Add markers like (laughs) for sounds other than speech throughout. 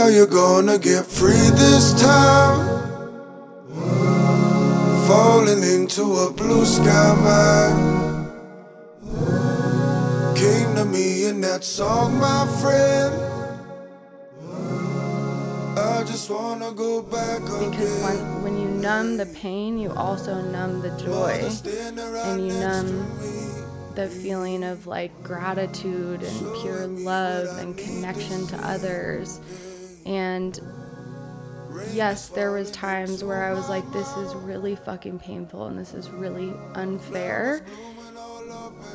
Are you're gonna get free this time? Falling into a blue sky mind. Came to me in that song, my friend. I just wanna go back Because when, when you numb the pain, you also numb the joy. And you numb the feeling of like gratitude and pure love and connection to others. And yes, there was times where I was like, this is really fucking painful and this is really unfair.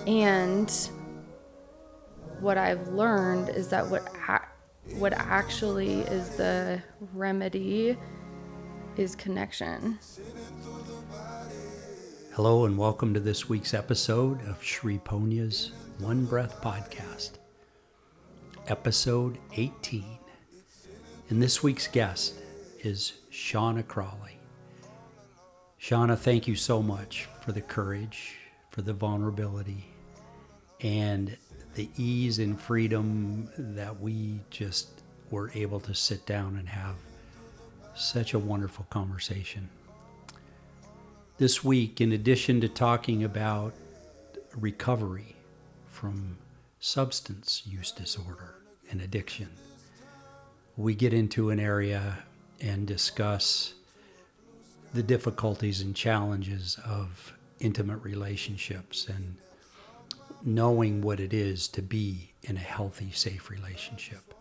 And what I've learned is that what ac- what actually is the remedy is connection. Hello and welcome to this week's episode of Shri Ponya's One Breath Podcast, episode 18. And this week's guest is Shawna Crawley. Shawna, thank you so much for the courage, for the vulnerability, and the ease and freedom that we just were able to sit down and have such a wonderful conversation. This week, in addition to talking about recovery from substance use disorder and addiction, we get into an area and discuss the difficulties and challenges of intimate relationships and knowing what it is to be in a healthy, safe relationship.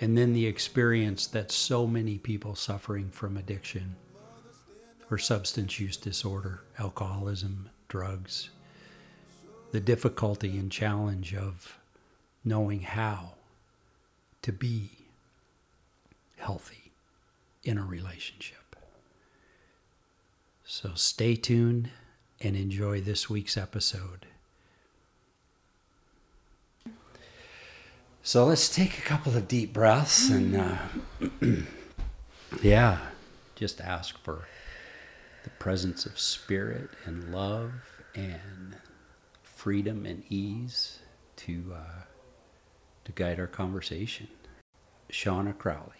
And then the experience that so many people suffering from addiction or substance use disorder, alcoholism, drugs, the difficulty and challenge of knowing how to be healthy in a relationship. So stay tuned and enjoy this week's episode. So let's take a couple of deep breaths and, uh, (clears throat) yeah, just ask for the presence of spirit and love and freedom and ease to uh, to guide our conversation. Shawna Crowley,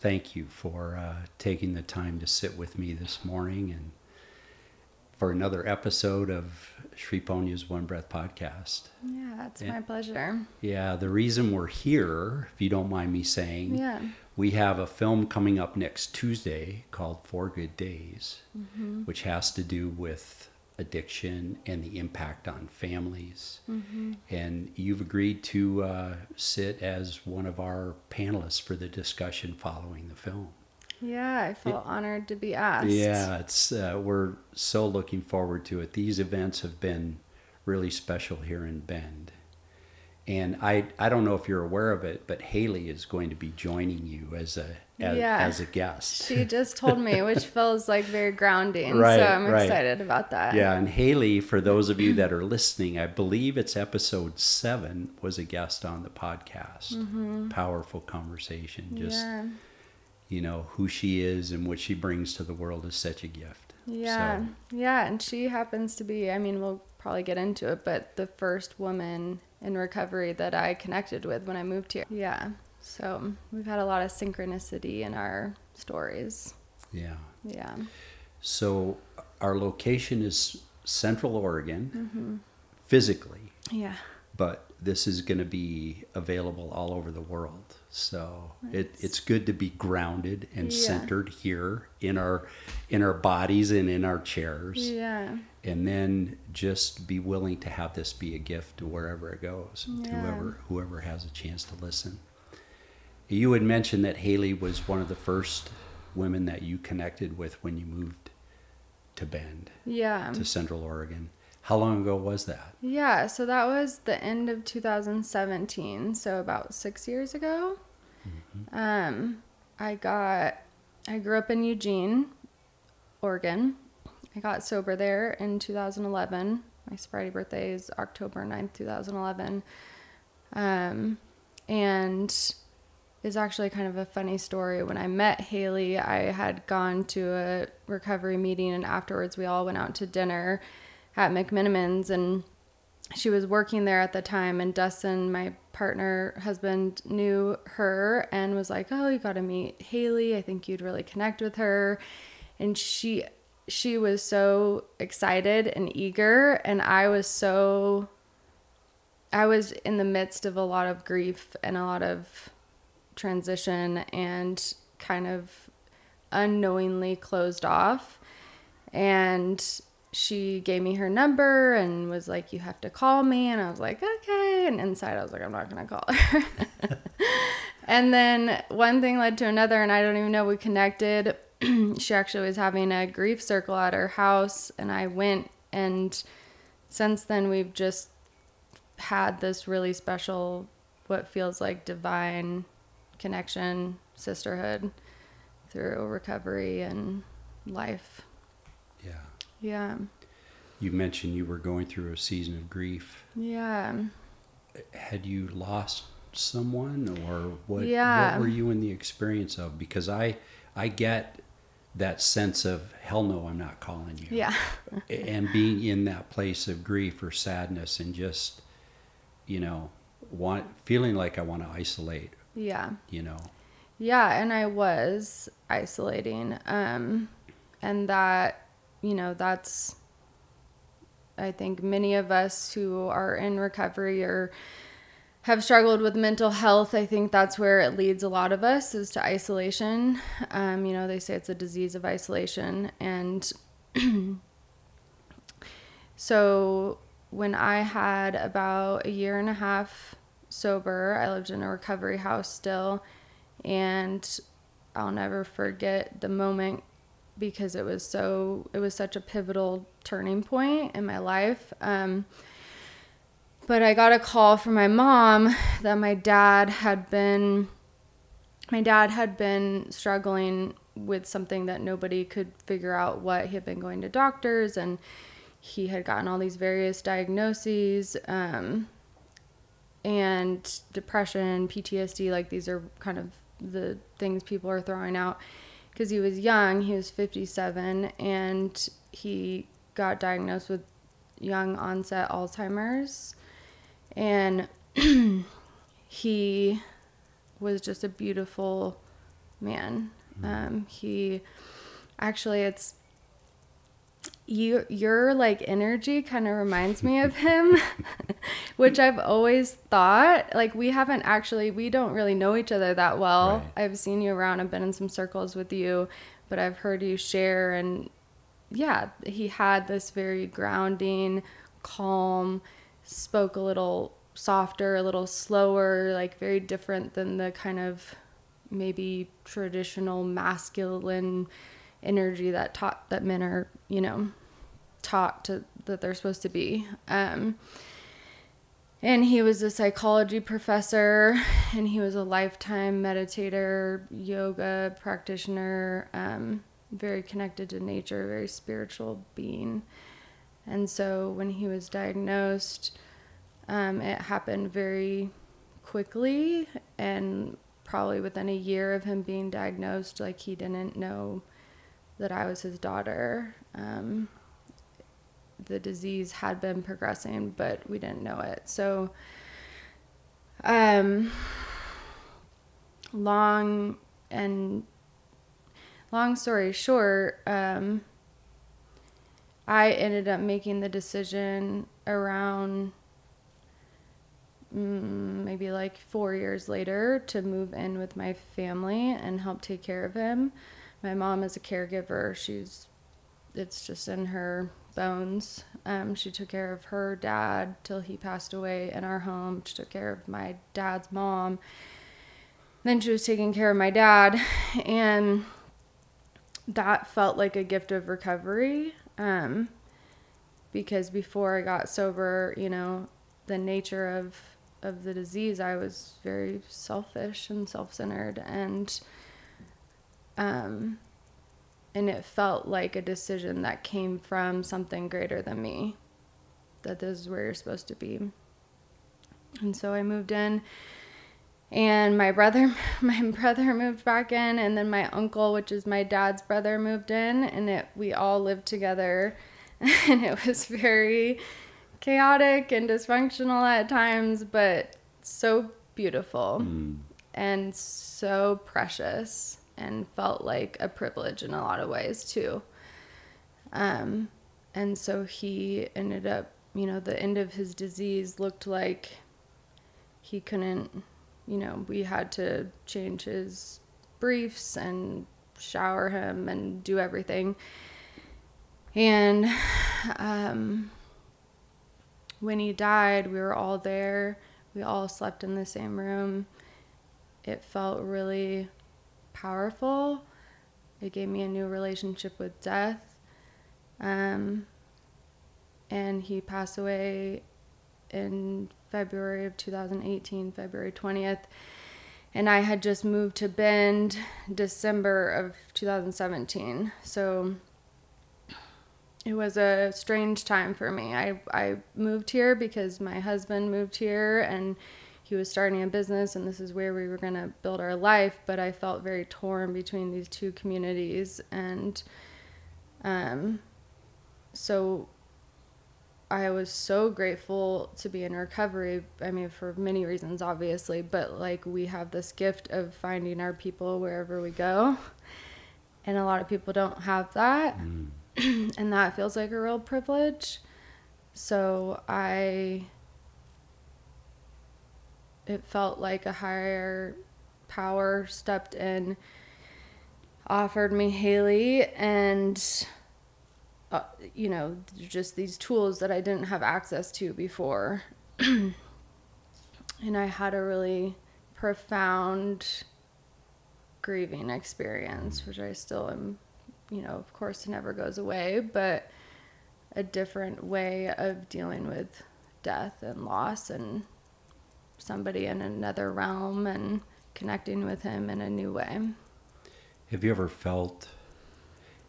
thank you for uh, taking the time to sit with me this morning and for another episode of Sri Ponya's One Breath podcast. Yeah, it's Yeah. my pleasure. Yeah, the reason we're here, if you don't mind me saying, Yeah. we have a film coming up next Tuesday called Four Good Days, Mm-hmm. which has to do with addiction and the impact on families. Mm-hmm. And you've agreed to uh, sit as one of our panelists for the discussion following the film. Yeah, I felt honored to be asked. Yeah, it's uh, we're so looking forward to it. These events have been really special here in Bend. And I, I don't know if you're aware of it, but Haley is going to be joining you as a as, Yeah. as a guest. She just told me, which (laughs) feels like very grounding. Right, so I'm right. excited about that. Yeah, and Haley, for those of you that are listening, I believe it's episode seven, was a guest on the podcast. Powerful conversation. Just Mm-hmm. Yeah. you know who she is and what she brings to the world is such a gift. Yeah. So, Yeah. And she happens to be, I mean, we'll probably get into it, but the first woman in recovery that I connected with when I moved here. Yeah. So we've had a lot of synchronicity in our stories. yeah. Yeah. So our location is Central Oregon, Mm-hmm. physically, Yeah. but this is going to be available all over the world. So it, it's good to be grounded and Yeah. centered here in our in our bodies and in our chairs, Yeah. and then just be willing to have this be a gift to wherever it goes, to whoever whoever has a chance to listen. You had mentioned that Haley was one of the first women that you connected with when you moved to Bend Yeah. to Central Oregon. How long ago was that? Yeah, so that was the end of 2017, so about six years ago. Um, I got, I grew up in Eugene, Oregon. I got sober there in 2011. My sobriety birthday is October 9th, 2011. Um, and is actually kind of a funny story. When I met Haley, I had gone to a recovery meeting, and afterwards we all went out to dinner at McMenamins, and she was working there at the time, and Dustin, my partner husband, knew her and was like, "Oh, you got to meet Haley. I think you'd really connect with her." And she she was so excited and eager, and I was so I was in the midst of a lot of grief and a lot of transition and kind of unknowingly closed off. And she gave me her number and was like, You have to call me. And I was like, Okay. And inside, I was like, I'm not going to call her. (laughs) and then one thing led to another, and I don't even know we connected. (clears throat) she actually was having a grief circle at her house, and I went. And since then, we've just had this really special, what feels like divine connection, sisterhood through recovery and life. Yeah. You mentioned you were going through a season of grief. Yeah. Had you lost someone or what Yeah. what were you in the experience of because I I get that sense of hell no I'm not calling you. Yeah. and being in that place of grief or sadness and just you know want feeling like I want to isolate, Yeah. you know. Yeah, and I was isolating. Um and that, you know, that's I think many of us who are in recovery or have struggled with mental health, I think that's where it leads a lot of us is to isolation. Um, you know, they say it's a disease of isolation. And (clears throat) so when I had about a year and a half sober, I lived in a recovery house still. And I'll never forget the moment because it was so, it was such a pivotal turning point in my life. Um, but I got a call from my mom that my dad had been my dad had been struggling with something that nobody could figure out what he had been going to doctors and he had gotten all these various diagnoses um, and depression ptsd like these are kind of the things people are throwing out because he was young he was 57 and he got diagnosed with young onset alzheimer's and (clears throat) he was just a beautiful man. Um, he actually, it's you. Your like energy kind of reminds me of him, (laughs) which I've always thought. Like we haven't actually, we don't really know each other that well. Right. I've seen you around. I've been in some circles with you, but I've heard you share and yeah, he had this very grounding, calm, spoke a little softer, a little slower, like very different than the kind of maybe traditional masculine energy that taught that men are, you know, taught to that they're supposed to be. Um and he was a psychology professor and he was a lifetime meditator, yoga practitioner, um, very connected to nature, very spiritual being. And so when he was diagnosed, um, it happened very quickly and probably within a year of him being diagnosed, like he didn't know that I was his daughter. Um, the disease had been progressing, but we didn't know it. So, um, long and long story short, um, I ended up making the decision around mm, maybe like four years later to move in with my family and help take care of him. My mom is a caregiver. She's, it's just in her bones. Um, she took care of her dad till he passed away in our home. She took care of my dad's mom. Then she was taking care of my dad. And that felt like a gift of recovery. Um, because before I got sober, you know, the nature of of the disease, I was very selfish and self-centered and um and it felt like a decision that came from something greater than me. That this is where you're supposed to be. And so I moved in and my brother (laughs) my brother moved back in and then my uncle which is my dad's brother moved in and it we all lived together (laughs) and it was very chaotic and dysfunctional at times, but so beautiful Mm. and so precious and felt like a privilege in a lot of ways too. Um, and so he ended up, you know, the end of his disease looked like he couldn't, you know, we had to change his briefs and shower him and do everything. And um, when he died, we were all there. We all slept in the same room. It felt really powerful. It gave me a new relationship with death. Um, and he passed away in February of 2018, February 20th. And I had just moved to Bend December of 2017. So it was a strange time for me. I, I moved here because my husband moved here and he was starting a business and this is where we were going to build our life. But I felt very torn between these two communities. And um, so I was so grateful to be in recovery. I mean, for many reasons, obviously, but like we have this gift of finding our people wherever we go. And a lot of people don't have that. (clears throat) and that feels like a real privilege. So I, it felt like a higher power stepped in, offered me Haley, and uh, you know, just these tools that I didn't have access to before. (clears throat) and I had a really profound grieving experience, which I still am, you know, of course, it never goes away, but a different way of dealing with death and loss and somebody in another realm and connecting with him in a new way. Have you ever felt,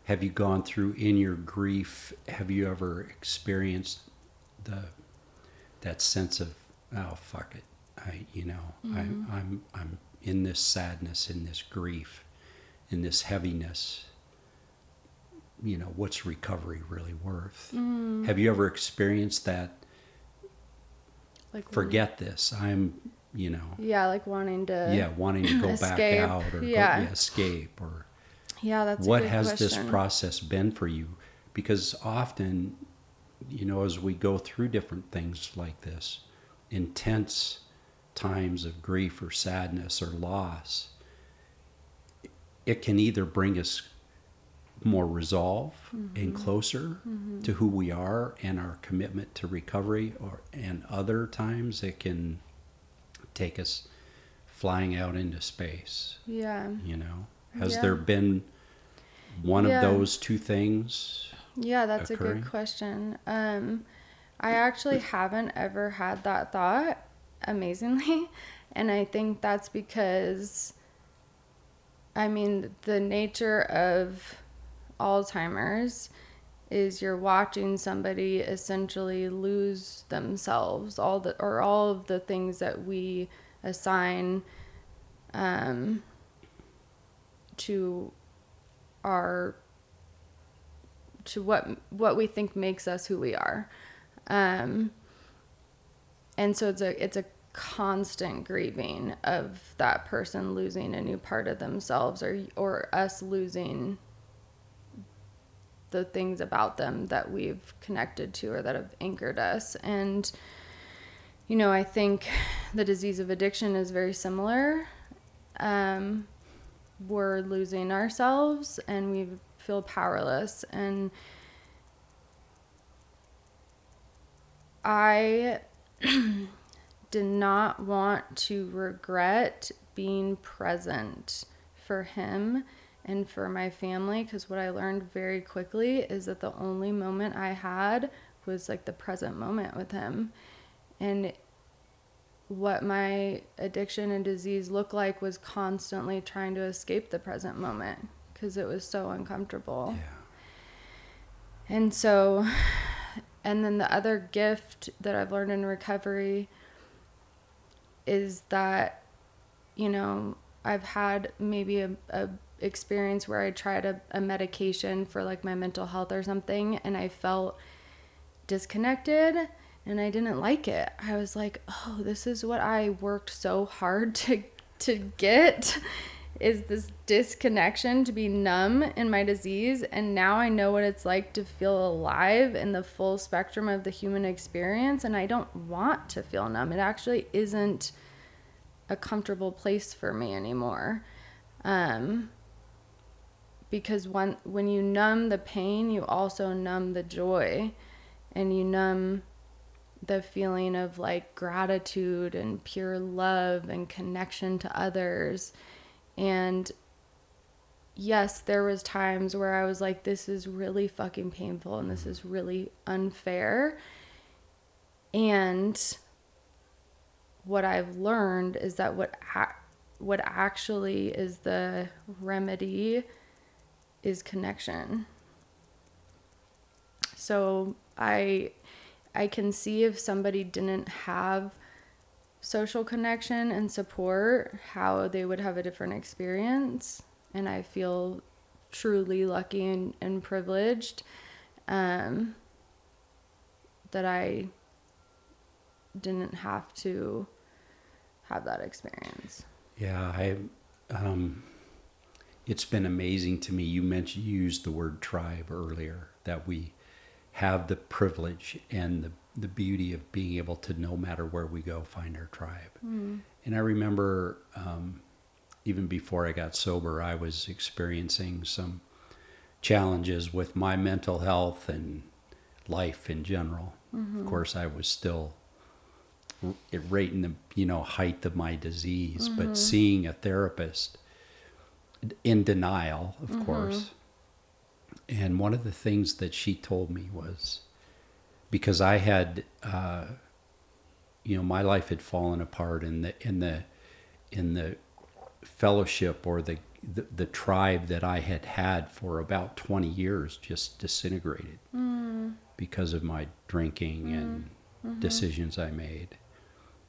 have you gone through in your grief, have you ever experienced the, that sense of, oh, fuck it. I, you know, I, mm-hmm. I'm, I'm in this sadness, in this grief, in this heaviness. You know, what's recovery really worth? Mm. Have you ever experienced that? Like Forget this. I'm, you know, Yeah, like wanting to. yeah, wanting to go back out or go, Yeah. yeah, escape or Yeah, that's what has this process been for you because often you know as we go through different things like this intense times of grief or sadness or loss it can either bring us more resolve and Mm-hmm. closer to who we are and our commitment to recovery or and other times it can take us flying out into space Yeah. you know has Yeah. there been one Yeah. of those two things Yeah, that's a good question. Um, I actually haven't ever had that thought, amazingly. (laughs) And I think that's because, I mean, the nature of Alzheimer's is you're watching somebody essentially lose themselves, all the, or all of the things that we assign um, to our to what what we think makes us who we are. Um and so it's a it's a constant grieving of that person losing a new part of themselves or or us losing the things about them that we've connected to or that have anchored us. And you know i think the disease of addiction is very similar. Um we're losing ourselves and we feel powerless. And i (clears throat) did not want to regret being present for him and for my family because what i learned very quickly is that the only moment i had was like the present moment with him and what my addiction and disease looked like was constantly trying to escape the present moment because it was so uncomfortable. yeah And so, and then the other gift that I've learned in recovery is that, you know, I've had maybe a, a experience where I tried a, a medication for like my mental health or something and I felt disconnected and I didn't like it. I was like, "Oh, this is what I worked so hard (laughs) to to get." is this disconnection to be numb in my disease and now I know what it's like to feel alive in the full spectrum of the human experience and I don't want to feel numb. It actually isn't a comfortable place for me anymore. Um, because when when you numb the pain, you also numb the joy and you numb the feeling of like gratitude and pure love and connection to others and yes, there was times where I was like this is really fucking painful and this is really unfair. And what I've learned is that what ha- what actually is the remedy is connection. So I I can see if somebody didn't have social connection and support, how they would have a different experience. And I feel truly lucky and, and privileged um, that I didn't have to have that experience. Yeah, I. Um, it's been amazing to me. You mentioned you used the word tribe earlier. That we have the privilege and the the beauty of being able to no matter where we go find our tribe. Mm. And I remember um, even before I got sober, I was experiencing some challenges with my mental health and life in general. Mm-hmm. Of course, I was still right in the you know height of my disease, mm-hmm. but seeing a therapist in denial, of mm-hmm. course. And one of the things that she told me was because I had, uh, you know, my life had fallen apart in the in the in the fellowship or the, the, the tribe that I had had for about 20 years just disintegrated mm. because of my drinking mm. and mm-hmm. decisions I made.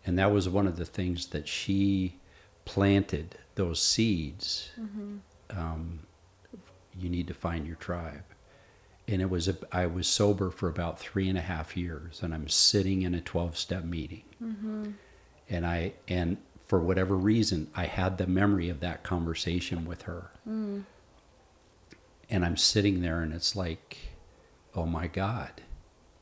And that was one of the things that she planted those seeds. Mm-hmm. Um, you need to find your tribe and it was a, I was sober for about three and a half years, and I'm sitting in a 12 step meeting, mm-hmm. and I and for whatever reason I had the memory of that conversation with her, mm. and I'm sitting there, and it's like, oh my God,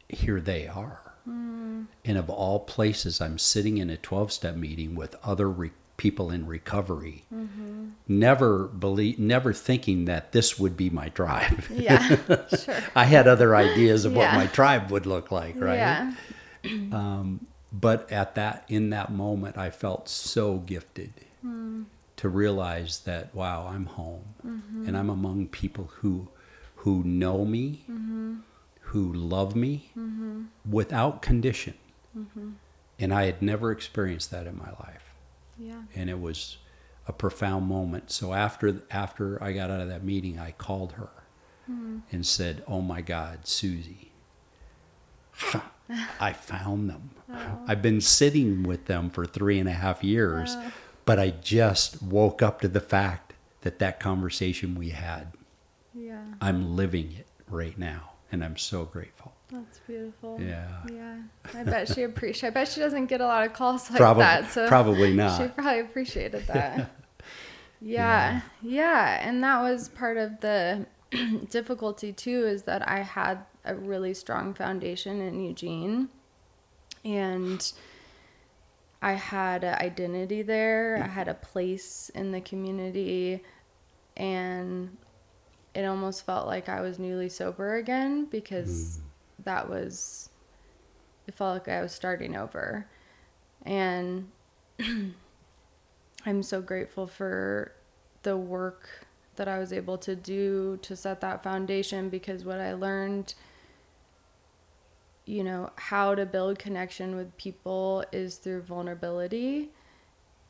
here they are, mm. and of all places, I'm sitting in a 12 step meeting with other. Re- people in recovery mm-hmm. never believe never thinking that this would be my tribe yeah (laughs) sure i had other ideas of yeah. what my tribe would look like right yeah (clears throat) um, but at that in that moment i felt so gifted mm. to realize that wow i'm home mm-hmm. and i'm among people who who know me mm-hmm. who love me mm-hmm. without condition mm-hmm. and i had never experienced that in my life yeah. And it was a profound moment. So after after I got out of that meeting, I called her mm. and said, "Oh my God, Susie, (laughs) I found them. Oh. I've been sitting with them for three and a half years, oh. but I just woke up to the fact that that conversation we had, yeah, I'm living it right now, and I'm so grateful." That's beautiful. Yeah. Yeah. I bet she (laughs) appreciates. I bet she doesn't get a lot of calls like probably, that. So probably (laughs) not. She probably appreciated (laughs) that. yeah. yeah. Yeah. And that was part of the (clears throat) difficulty too is that I had a really strong foundation in Eugene and I had an identity there. I had a place in the community and it almost felt like I was newly sober again because mm that was it felt like I was starting over. And (clears throat) I'm so grateful for the work that I was able to do to set that foundation because what I learned you know how to build connection with people is through vulnerability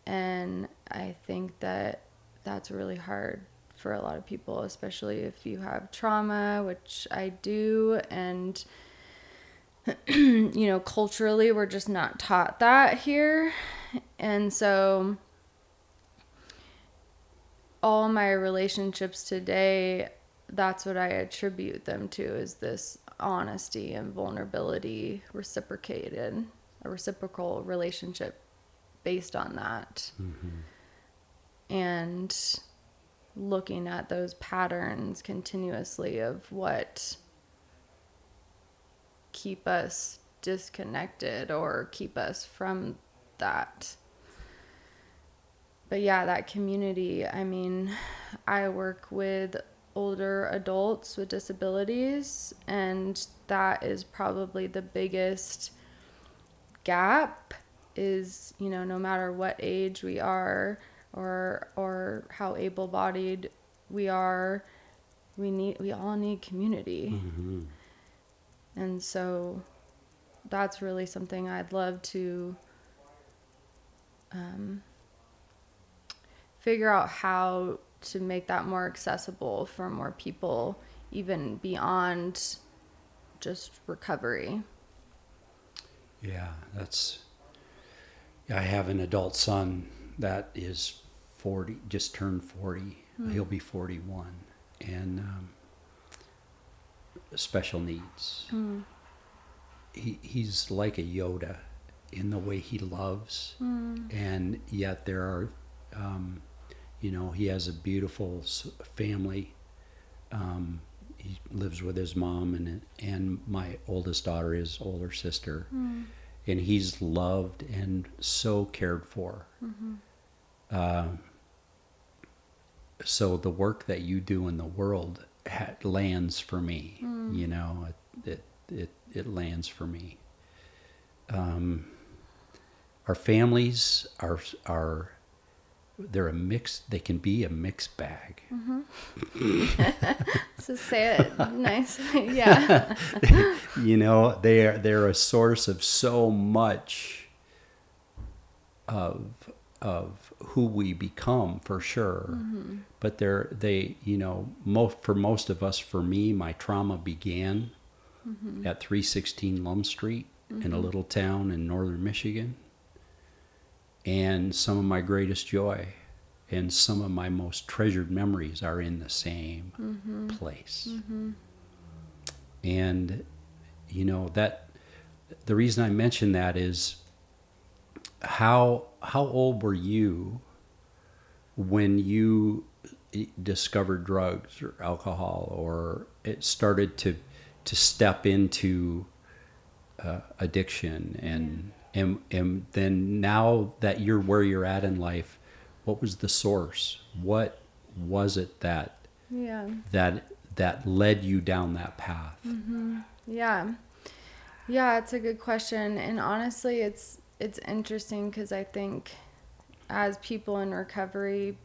and I think that that's really hard for a lot of people especially if you have trauma which I do and (clears throat) you know, culturally, we're just not taught that here. And so, all my relationships today, that's what I attribute them to is this honesty and vulnerability reciprocated, a reciprocal relationship based on that. Mm-hmm. And looking at those patterns continuously of what keep us disconnected or keep us from that. But yeah, that community, I mean, I work with older adults with disabilities, and that is probably the biggest gap is, you know, no matter what age we are or or how able-bodied we are, we need we all need community. Mm-hmm. And so that's really something I'd love to um, figure out how to make that more accessible for more people, even beyond just recovery. Yeah, that's. I have an adult son that is 40, just turned 40. He'll be 41. And um, special needs. He, he's like a Yoda in the way he loves. And yet there are, um, you know, he has a beautiful family. Um, he lives with his mom and and my oldest daughter, his older sister, and he's loved and so cared for. Uh, so the work that you do in the world ha- lands for me. You know, it, it it it lands for me. Um, our families are are they're a mix. They can be a mixed bag. (laughs) So say it nicely. (laughs) Yeah. you know they are they're a source of so much of of who we become for sure. Mm-hmm. But they're they you know most for most of us for me my trauma began mm-hmm. at 316 Lum Street in a mm-hmm. little town in northern Michigan. And some of my greatest joy and some of my most treasured memories are in the same place. And you know that the reason I mention that is how how old were you when you discovered drugs or alcohol or it started to to step into uh, addiction and and and then now that you're where you're at in life what was the source what was it that yeah. that that led you down that path Yeah. Yeah, it's a good question and honestly it's it's interesting cuz I think as people in recovery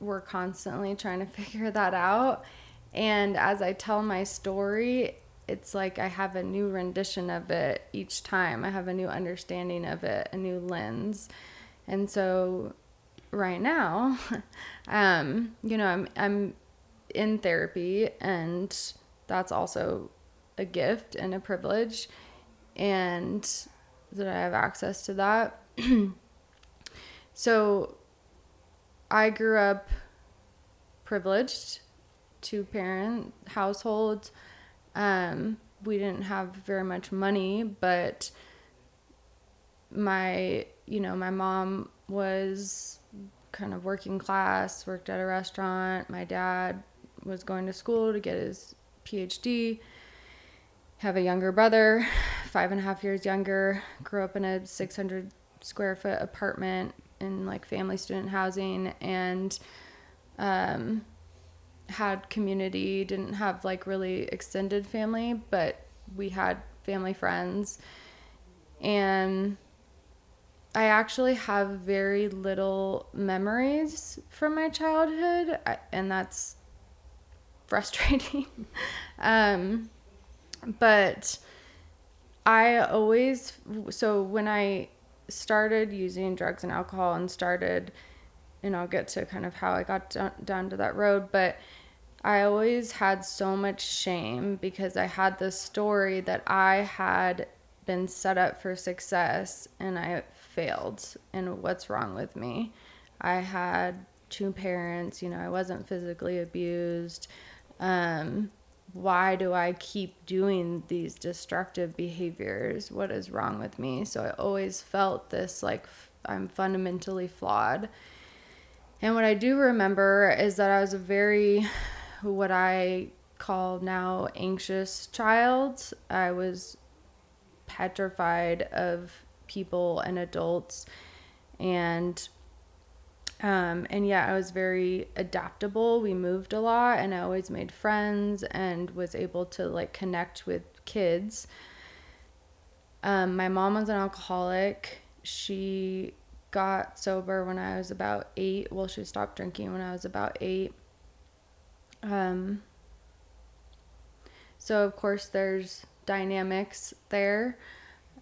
we're constantly trying to (laughs) figure that out and as I tell my story it's like I have a new rendition of it each time. I have a new understanding of it, a new lens. And so right now, (laughs) um, you know, I'm I'm in therapy and that's also a gift and a privilege and that I have access to that. (clears throat) so I grew up privileged, two parent household. Um, we didn't have very much money, but my, you know, my mom was kind of working class, worked at a restaurant. My dad was going to school to get his PhD. Have a younger brother, five and a half years younger. Grew up in a 600 square foot apartment in like family student housing and um, had community. Didn't have like really extended family, but we had family friends. And I actually have very little memories from my childhood, and that's frustrating. (laughs) um, but I always, so when I started using drugs and alcohol and started, and I'll get to kind of how I got down, to that road, but I always had so much shame because I had this story that I had been set up for success and I failed. And what's wrong with me? I had two parents, you know, I wasn't physically abused. Um, why do I keep doing these destructive behaviors? What is wrong with me? So I always felt this like I'm fundamentally flawed. And what I do remember is that I was a very, what I call now anxious child. I was petrified of people and adults. And um, and yeah, I was very adaptable. We moved a lot, and I always made friends and was able to like connect with kids. Um, my mom was an alcoholic. She got sober when I was about eight. Well, she stopped drinking when I was about eight. Um, so, of course, there's dynamics there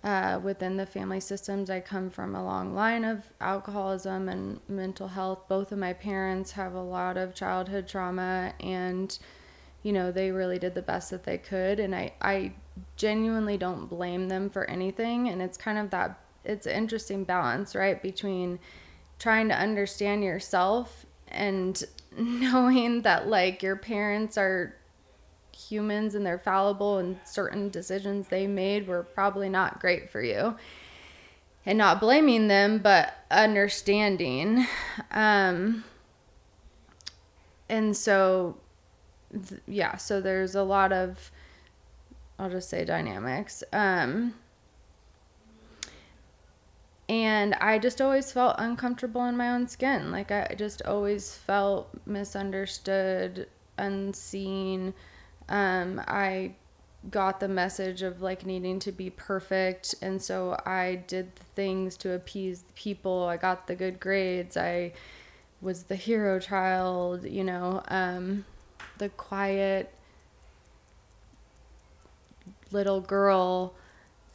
uh, within the family systems. I come from a long line of alcoholism and mental health. Both of my parents have a lot of childhood trauma, and you know they really did the best that they could. And I, I genuinely don't blame them for anything. And it's kind of that it's an interesting balance, right, between trying to understand yourself and (laughs) knowing that like your parents are humans and they're fallible and certain decisions they made were probably not great for you and not blaming them but understanding um and so th- yeah so there's a lot of i'll just say dynamics um and I just always felt uncomfortable in my own skin. Like I just always felt misunderstood, unseen. Um, I got the message of like needing to be perfect, and so I did things to appease the people. I got the good grades. I was the hero child, you know, um, the quiet little girl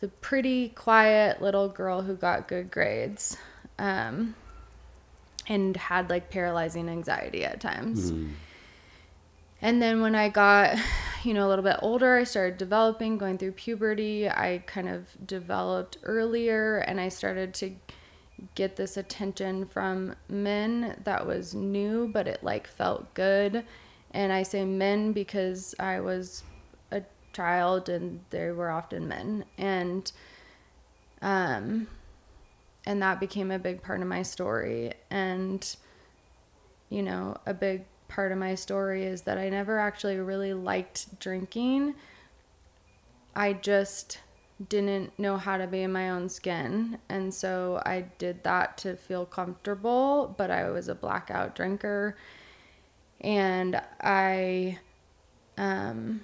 the pretty quiet little girl who got good grades um, and had like paralyzing anxiety at times. Mm. And then when I got, you know, a little bit older, I started developing, going through puberty. I kind of developed earlier and I started to get this attention from men that was new, but it like felt good. And I say men because I was a child and they were often men and um and that became a big part of my story and you know a big part of my story is that I never actually really liked drinking. I just didn't know how to be in my own skin. And so I did that to feel comfortable but I was a blackout drinker. And I um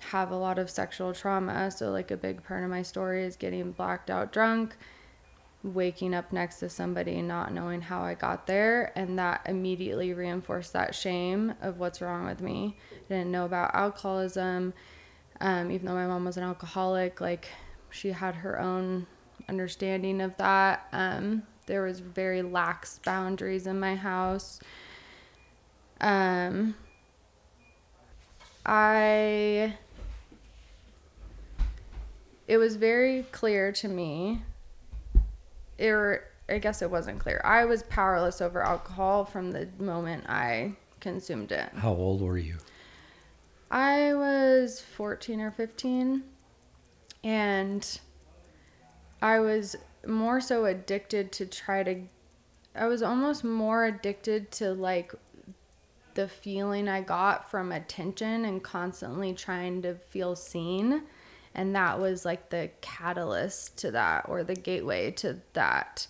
have a lot of sexual trauma. So, like, a big part of my story is getting blacked out drunk, waking up next to somebody, and not knowing how I got there. And that immediately reinforced that shame of what's wrong with me. I didn't know about alcoholism. Um, even though my mom was an alcoholic, like, she had her own understanding of that. Um, there was very lax boundaries in my house. Um, I it was very clear to me. It, I guess it wasn't clear. I was powerless over alcohol from the moment I consumed it. How old were you? I was 14 or 15 and I was more so addicted to try to I was almost more addicted to like the feeling I got from attention and constantly trying to feel seen and that was like the catalyst to that or the gateway to that.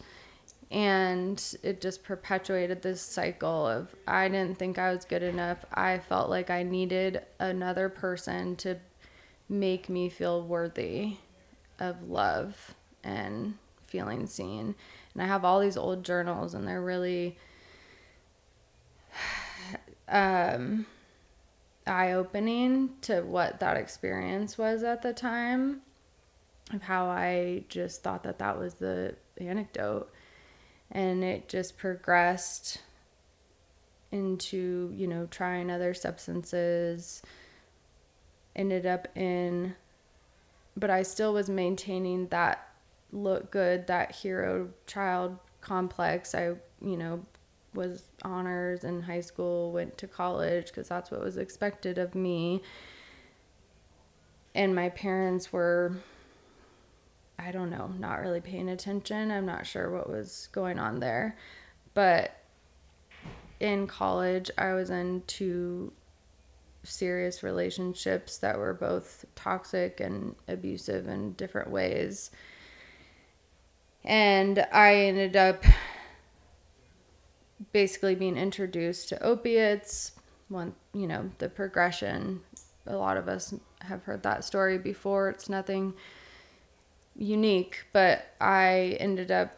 And it just perpetuated this cycle of i didn't think i was good enough. I felt like i needed another person to make me feel worthy of love and feeling seen. And i have all these old journals and they're really (sighs) um eye opening to what that experience was at the time of how I just thought that that was the anecdote. And it just progressed into, you know, trying other substances, ended up in, but I still was maintaining that look good, that hero child complex. I, you know, was honors in high school, went to college because that's what was expected of me. and my parents were I don't know, not really paying attention. I'm not sure what was going on there. But in college, I was in two serious relationships that were both toxic and abusive in different ways. And I ended up basically being introduced to opiates. One, you know, the progression. A lot of us have heard that story before. It's nothing unique, but I ended up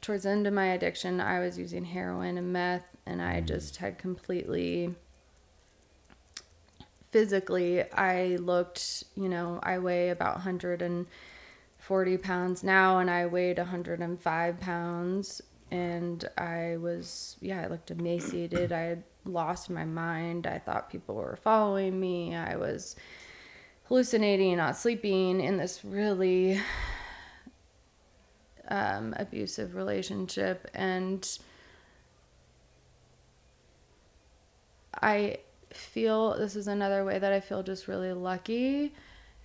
towards the end of my addiction, I was using heroin and meth, and I mm. just had completely physically, I looked, you know, I weigh about 140 pounds now, and I weighed 105 pounds. And I was, yeah, I looked emaciated. I had lost my mind. I thought people were following me. I was hallucinating, not sleeping in this really um, abusive relationship. And I feel this is another way that I feel just really lucky.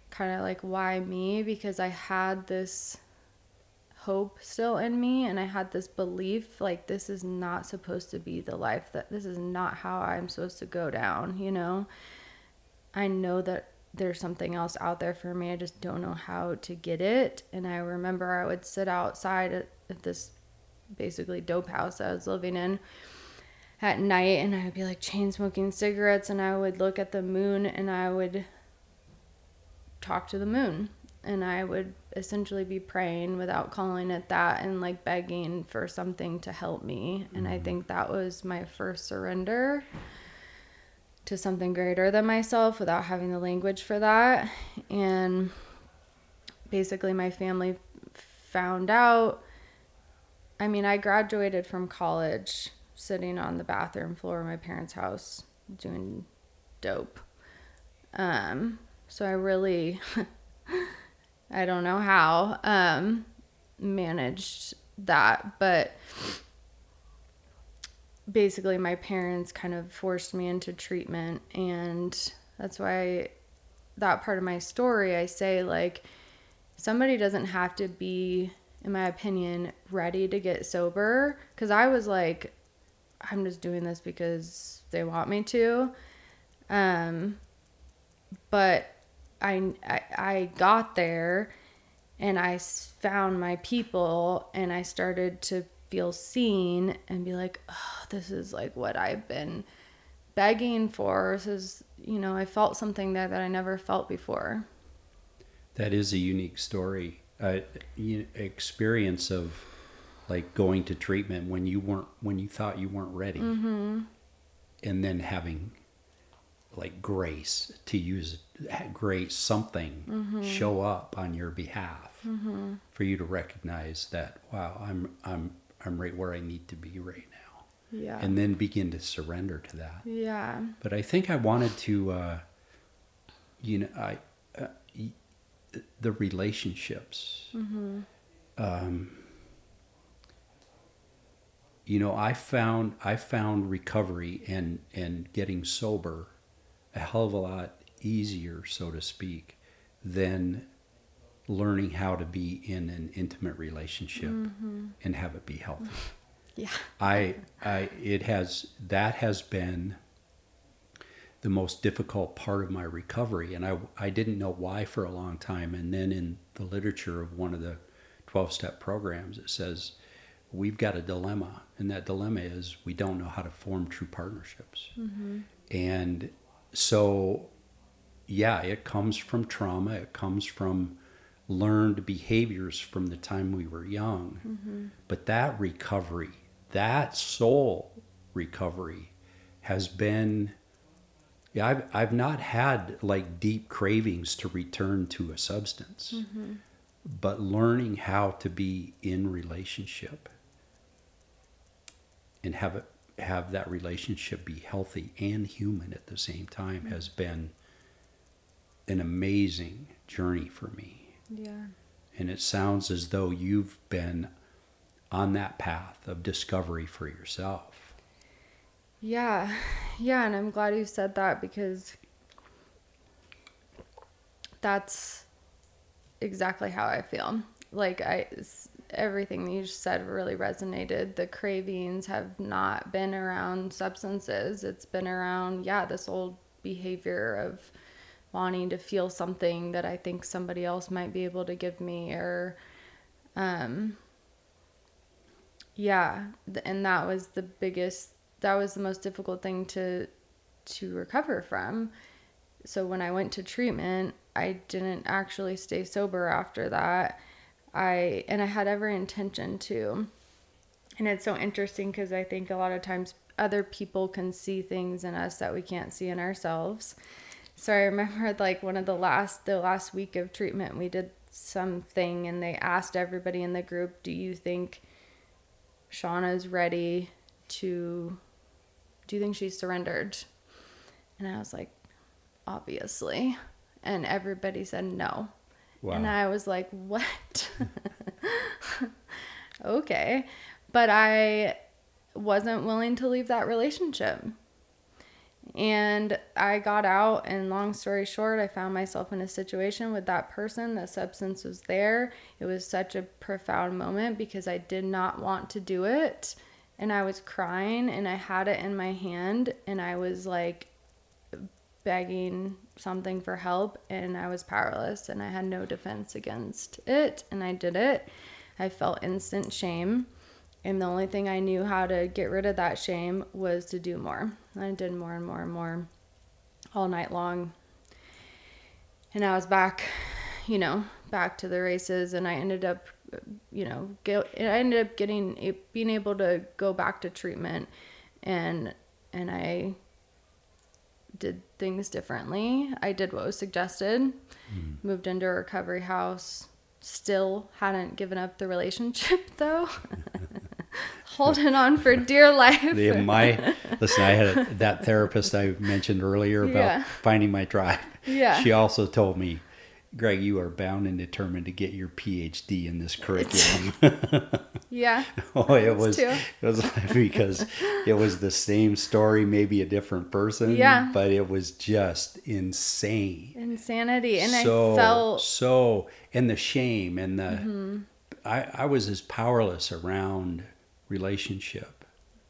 Kind of like, why me? Because I had this hope still in me and I had this belief like this is not supposed to be the life that this is not how I'm supposed to go down, you know? I know that there's something else out there for me. I just don't know how to get it. And I remember I would sit outside at, this basically dope house I was living in at night and I would be like chain smoking cigarettes and I would look at the moon and I would talk to the moon and I would essentially be praying without calling it that and like begging for something to help me. And I think that was my first surrender to something greater than myself without having the language for that. And basically, my family found out. I mean, I graduated from college sitting on the bathroom floor of my parents' house doing dope. Um, so I really, (laughs) I don't know how, um, managed that, but basically my parents kind of forced me into treatment and that's why that part of my story I say like somebody doesn't have to be in my opinion ready to get sober cuz I was like I'm just doing this because they want me to. Um but I I, I got there and I found my people and I started to feel seen and be like, oh, this is like what I've been begging for. This is, you know, I felt something there that I never felt before. That is a unique story. Uh, experience of like going to treatment when you weren't when you thought you weren't ready, Mm-hmm. and then having like grace to use grace something Mm-hmm. show up on your behalf for you to recognize that wow I'm I'm I'm right where I need to be right now, Yeah. and then begin to surrender to that. yeah. But I think I wanted to, uh, you know, I uh, the relationships. Um, you know, I found I found recovery and and getting sober a hell of a lot easier, so to speak, than learning how to be in an intimate relationship mm-hmm. and have it be healthy. (laughs) Yeah. I, I, it has that has been the most difficult part of my recovery, and I, I didn't know why for a long time. And then in the literature of one of the twelve-step programs, it says we've got a dilemma, and that dilemma is we don't know how to form true partnerships. Mm-hmm. And so, yeah, it comes from trauma. It comes from learned behaviors from the time we were young. Mm-hmm. But that recovery, that soul recovery, has been. Yeah, I've I've not had like deep cravings to return to a substance, mm-hmm. but learning how to be in relationship and have it have that relationship be healthy and human at the same time has been an amazing journey for me. Yeah. And it sounds as though you've been on that path of discovery for yourself. Yeah. (sighs) Yeah, and I'm glad you said that because that's exactly how I feel. Like I everything you just said really resonated. The cravings have not been around substances. It's been around yeah, this old behavior of wanting to feel something that I think somebody else might be able to give me or um yeah, and that was the biggest that was the most difficult thing to to recover from. So when I went to treatment, I didn't actually stay sober after that. I and I had every intention to. And it's so interesting because I think a lot of times other people can see things in us that we can't see in ourselves. So I remember (laughs) like one of the last the last week of treatment we did something and they asked everybody in the group, "Do you think Shawna's ready to do you think she's surrendered?" And I was like, "Obviously." And everybody said no. Wow. And I was like, what? (laughs) okay. But I wasn't willing to leave that relationship. And I got out, and long story short, I found myself in a situation with that person. The substance was there. It was such a profound moment because I did not want to do it. And I was crying, and I had it in my hand, and I was like, begging something for help and I was powerless and I had no defense against it and I did it. I felt instant shame and the only thing I knew how to get rid of that shame was to do more. I did more and more and more all night long. And I was back, you know, back to the races and I ended up you know, get, I ended up getting being able to go back to treatment and and I did things differently. I did what was suggested, hmm. moved into a recovery house. Still hadn't given up the relationship (laughs) though. (laughs) Holding on for dear life. The, my listen, I had a, that therapist I mentioned earlier about Yeah. finding my tribe. Yeah. She also told me, Greg, you are bound and determined to get your PhD in this curriculum. (laughs) yeah. oh, it was too. it was (laughs) because it was the same story, maybe a different person. Yeah. But it was just insane. Insanity. And so I felt so and the shame and the Mm-hmm. I, I was as powerless around relationship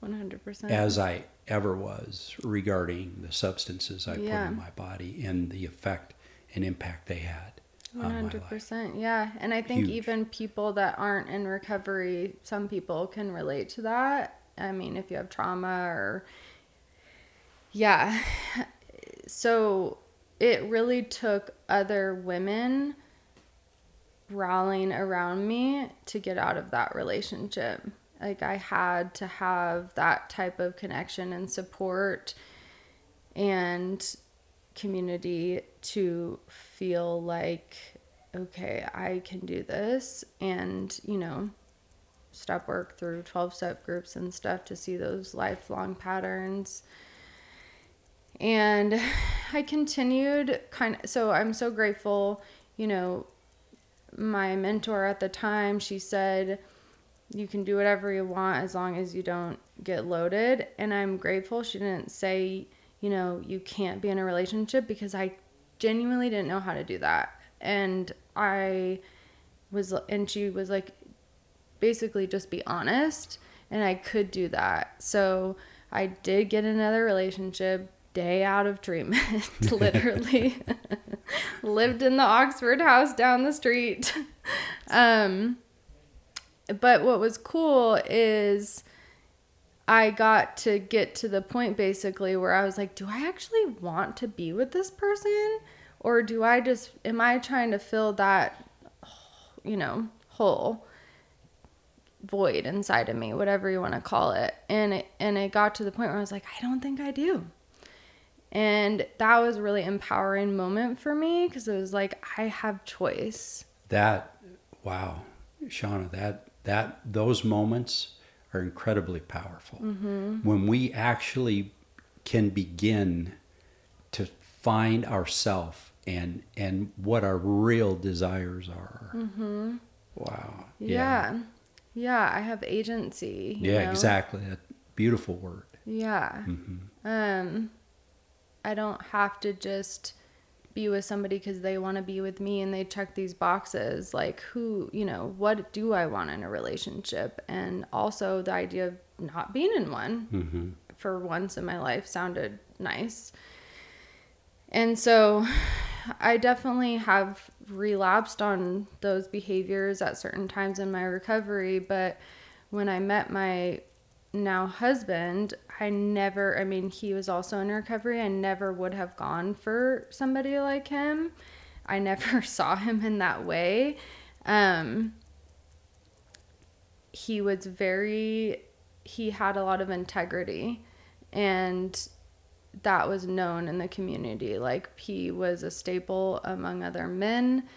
100%. as I ever was regarding the substances I Yeah. put in my body and the effect and impact they had on my life. 100%. Yeah. And I think Huge. even people that aren't in recovery, some people can relate to that. I mean, if you have trauma or. Yeah. So it really took other women rallying around me to get out of that relationship. Like, I had to have that type of connection and support and community to feel like okay i can do this and you know step work through 12 step groups and stuff to see those lifelong patterns. And (sighs) i continued kind of so i'm so grateful you know my mentor at the time she said you can do whatever you want as long as you don't get loaded. And i'm grateful she didn't say you know you can't be in a relationship because i genuinely didn't know how to do that. And i was and she was like basically just be honest and i could do that. So i did get another relationship day out of treatment (laughs) literally. (laughs) Lived in the oxford house down the street. (laughs) Um but what was cool is I got to get to the point basically where I was like, do I actually want to be with this person? Or do I just, am I trying to fill that, you know, hole, void inside of me, whatever you want to call it? And it, and it got to the point where I was like, I don't think I do. And that was a really empowering moment for me because it was like, I have choice. That wow, Shawna, that that those moments are incredibly powerful. Mm-hmm. When we actually can begin to find ourself and and what our real desires are. Mm-hmm. Wow. Yeah. yeah. I have agency. you Yeah, know? exactly. That beautiful word. Yeah. Mm-hmm. Um I don't have to just be with somebody because they want to be with me and they check these boxes like who you know what do i want in a relationship? And also the idea of not being in one mm-hmm. for once in my life sounded nice. And so i definitely have relapsed on those behaviors at certain times in my recovery but when i met my now husband, I never, I mean, he was also in recovery. I never would have gone for somebody like him. I (laughs) never saw him in that way. Um, he was very, he had a lot of integrity and that was known in the community. Like he was a staple among other men.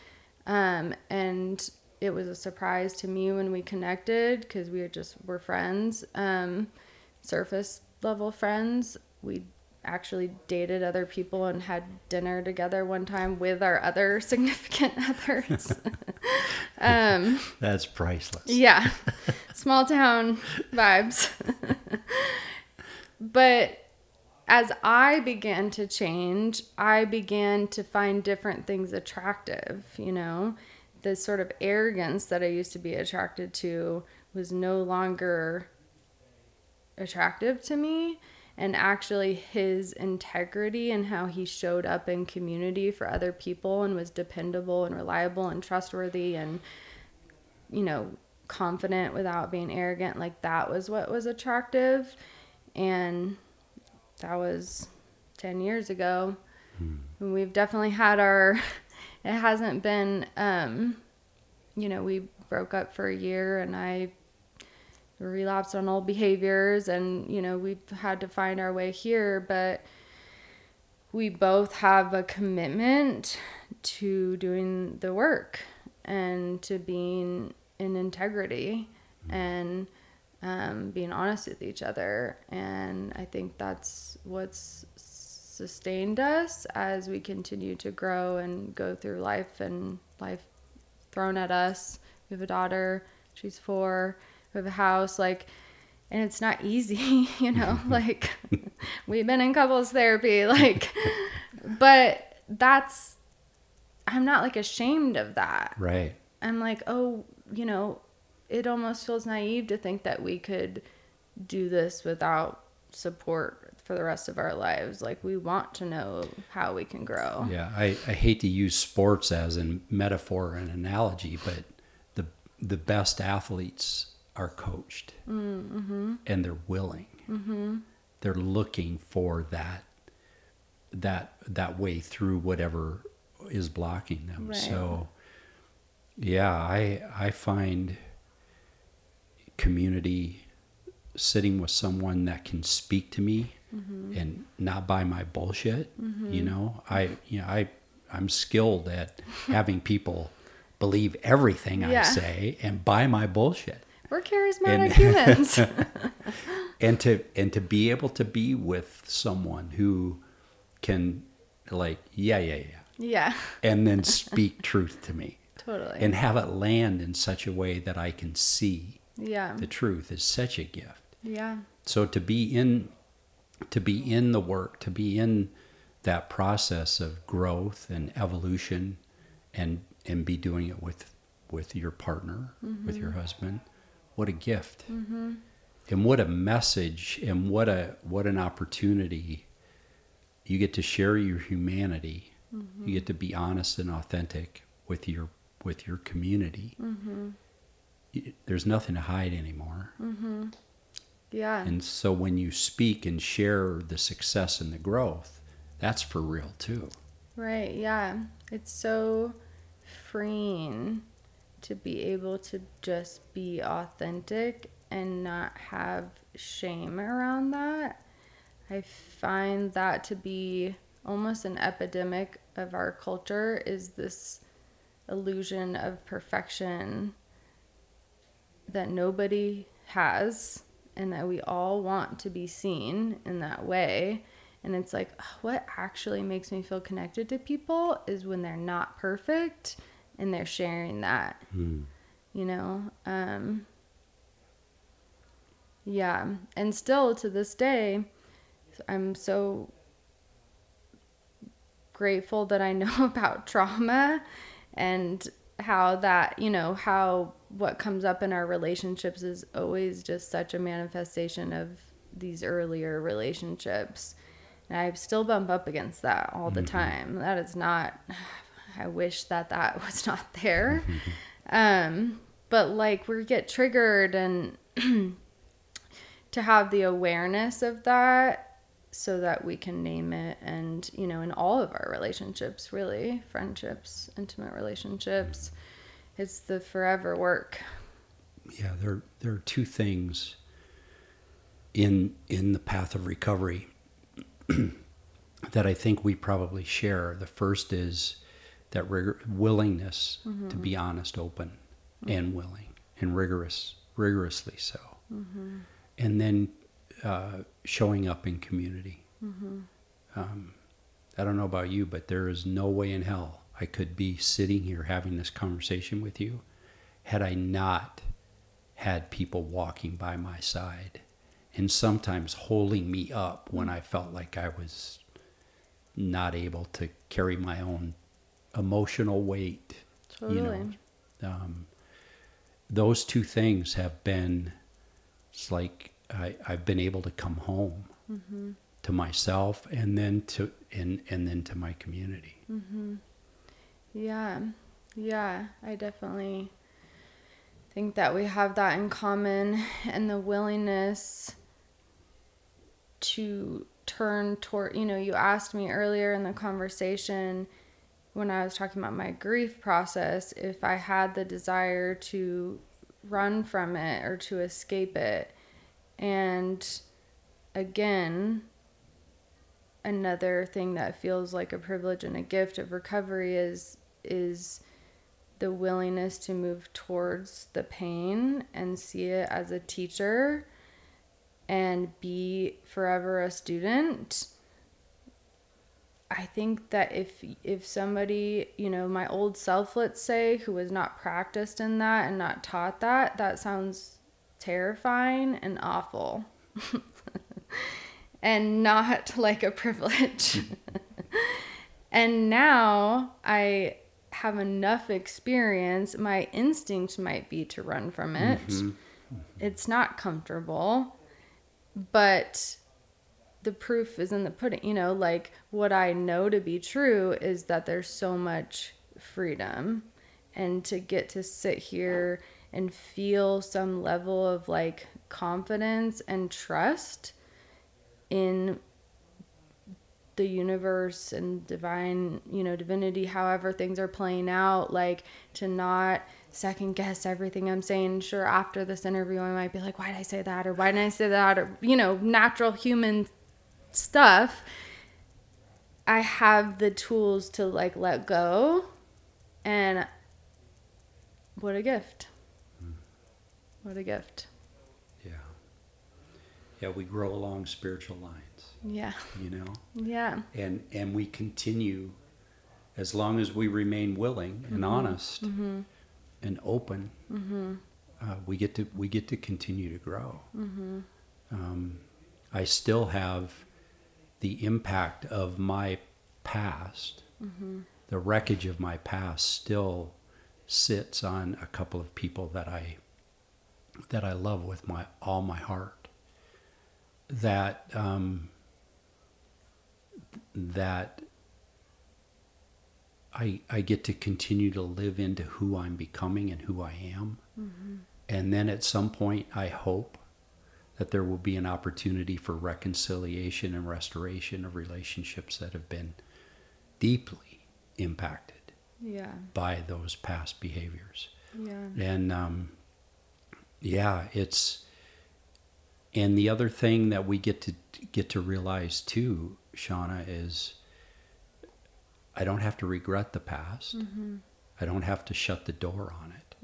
Um, and it was a surprise to me when we connected because we just were friends um, surface level friends we actually dated other people and had dinner together one time with our other (laughs) significant others (laughs) um, That's priceless. yeah (laughs) small town vibes but as I began to change, I began to find different things attractive, you know. The sort of arrogance that I used to be attracted to was no longer attractive to me. And actually, his integrity and how he showed up in community for other people and was dependable and reliable and trustworthy and, you know, confident without being arrogant like that was what was attractive. And that was 10 years ago. And we've definitely had our, (laughs) it hasn't been, um, you know, we broke up for a year and I relapsed on old behaviors and, you know, we've had to find our way here, but we both have a commitment to doing the work and to being in integrity and um, being honest with each other. And I think that's what's sustained us as we continue to grow and go through life and life thrown at us. We have a daughter, she's four, we have a house, like, and it's not easy, (laughs) you know, (laughs) like, (laughs) we've been in couples therapy, like, but that's, I'm not like ashamed of that. Right. I'm like, oh, you know, it almost feels naive to think that we could do this without support for the rest of our lives. Like we want to know how we can grow. Yeah, I, I hate to use sports as a metaphor and analogy, but the the best athletes are coached. Mm, mm-hmm. And they're willing. Mm-hmm. They're looking for that that that way through whatever is blocking them. Right. So yeah, I I find community sitting with someone that can speak to me mm-hmm. and not buy my bullshit you know? I you know i i'm skilled at (laughs) having people believe everything i say and buy my bullshit We're charismatic And- humans. (laughs) and to and to be able to be with someone who can like yeah yeah yeah yeah, and then speak truth to me totally. and have it land in such a way that i can see yeah. the truth is such a gift Yeah. so to be in to be in the work to be in that process of growth and evolution and and be doing it with with your partner with your mm-hmm. husband what a gift. Mm-hmm. And what a message and what a what an opportunity you get to share your humanity. You mm-hmm. get to be honest and authentic with your with your community. Mm-hmm. Y- there's nothing to hide anymore. Yeah. and so when you speak and share the success and the growth, that's for real too. Right, yeah. It's so freeing to be able to just be authentic and not have shame around that. I find that to be almost an epidemic of our culture is this illusion of perfection that nobody has and that we all want to be seen in that way and it's like what actually makes me feel connected to people is when they're not perfect and they're sharing that you know um yeah and still to this day i'm so grateful that I (laughs) know about trauma and how that, you know, how what comes up in our relationships is always just such a manifestation of these earlier relationships. And I still bump up against that all the time. That is not, I wish that that (laughs) was not there. (laughs) um, but like we get triggered and (clears throat) to have the awareness of that so that we can name it and you know in all of our relationships really friendships intimate relationships it's the forever work yeah there there are two things in in the path of recovery (clears throat) that I think we probably share the first is that rigor, willingness to be mm-hmm. honest open mm-hmm. and willing and rigorous rigorously so. Mm-hmm. And then uh, showing up in community. Um, I don't know about you but there is no way in hell I could be sitting here having this conversation with you had I not had people walking by my side and sometimes holding me up when mm. I felt like I was not able to carry my own emotional weight. You know, um, those two things have been. It's like I, I've been able to come home to myself, and then to and and then to my community. Yeah, yeah, I definitely think that we have that in common and the willingness to turn toward, you know, you asked me earlier in the conversation when I was talking about my grief process if I had the desire to run from it or to escape it. And again, another thing that feels like a privilege and a gift of recovery is is the willingness to move towards the pain and see it as a teacher and be forever a student i think that if if somebody you know my old self let's say who was not practiced in that and not taught that that sounds terrifying and awful. (laughs) And not (laughs) like a privilege. (laughs) And now i have enough experience my instinct might be to run from it. Mm-hmm. It's not comfortable but the proof is in the pudding you know like what i know to be true is that there's so much freedom and to get to sit here and feel some level of like confidence and trust in the universe and divine, you know, divinity, however things are playing out, like to not second guess everything I'm saying. Sure, after this interview, I might be like, why did I say that? Or why didn't I say that? Or, you know, natural human stuff. I have the tools to like let go. And what a gift. Hmm. What a gift. Yeah. Yeah, we grow along spiritual lines, Yeah. you know? Yeah. and and we continue as long as we remain willing and mm-hmm. honest mm-hmm. and open mm-hmm. uh, we get to we get to continue to grow um, I still have the impact of my past the wreckage of my past still sits on a couple of people that I that I love with my all my heart. That um, that I I get to continue to live into who I'm becoming and who I am. And then at some point I hope that there will be an opportunity for reconciliation and restoration of relationships that have been deeply impacted Yeah. by those past behaviors. Yeah. And um, yeah, it's and the other thing that we get to get to realize too, Shawna, is I don't have to regret the past. I don't have to shut the door on it.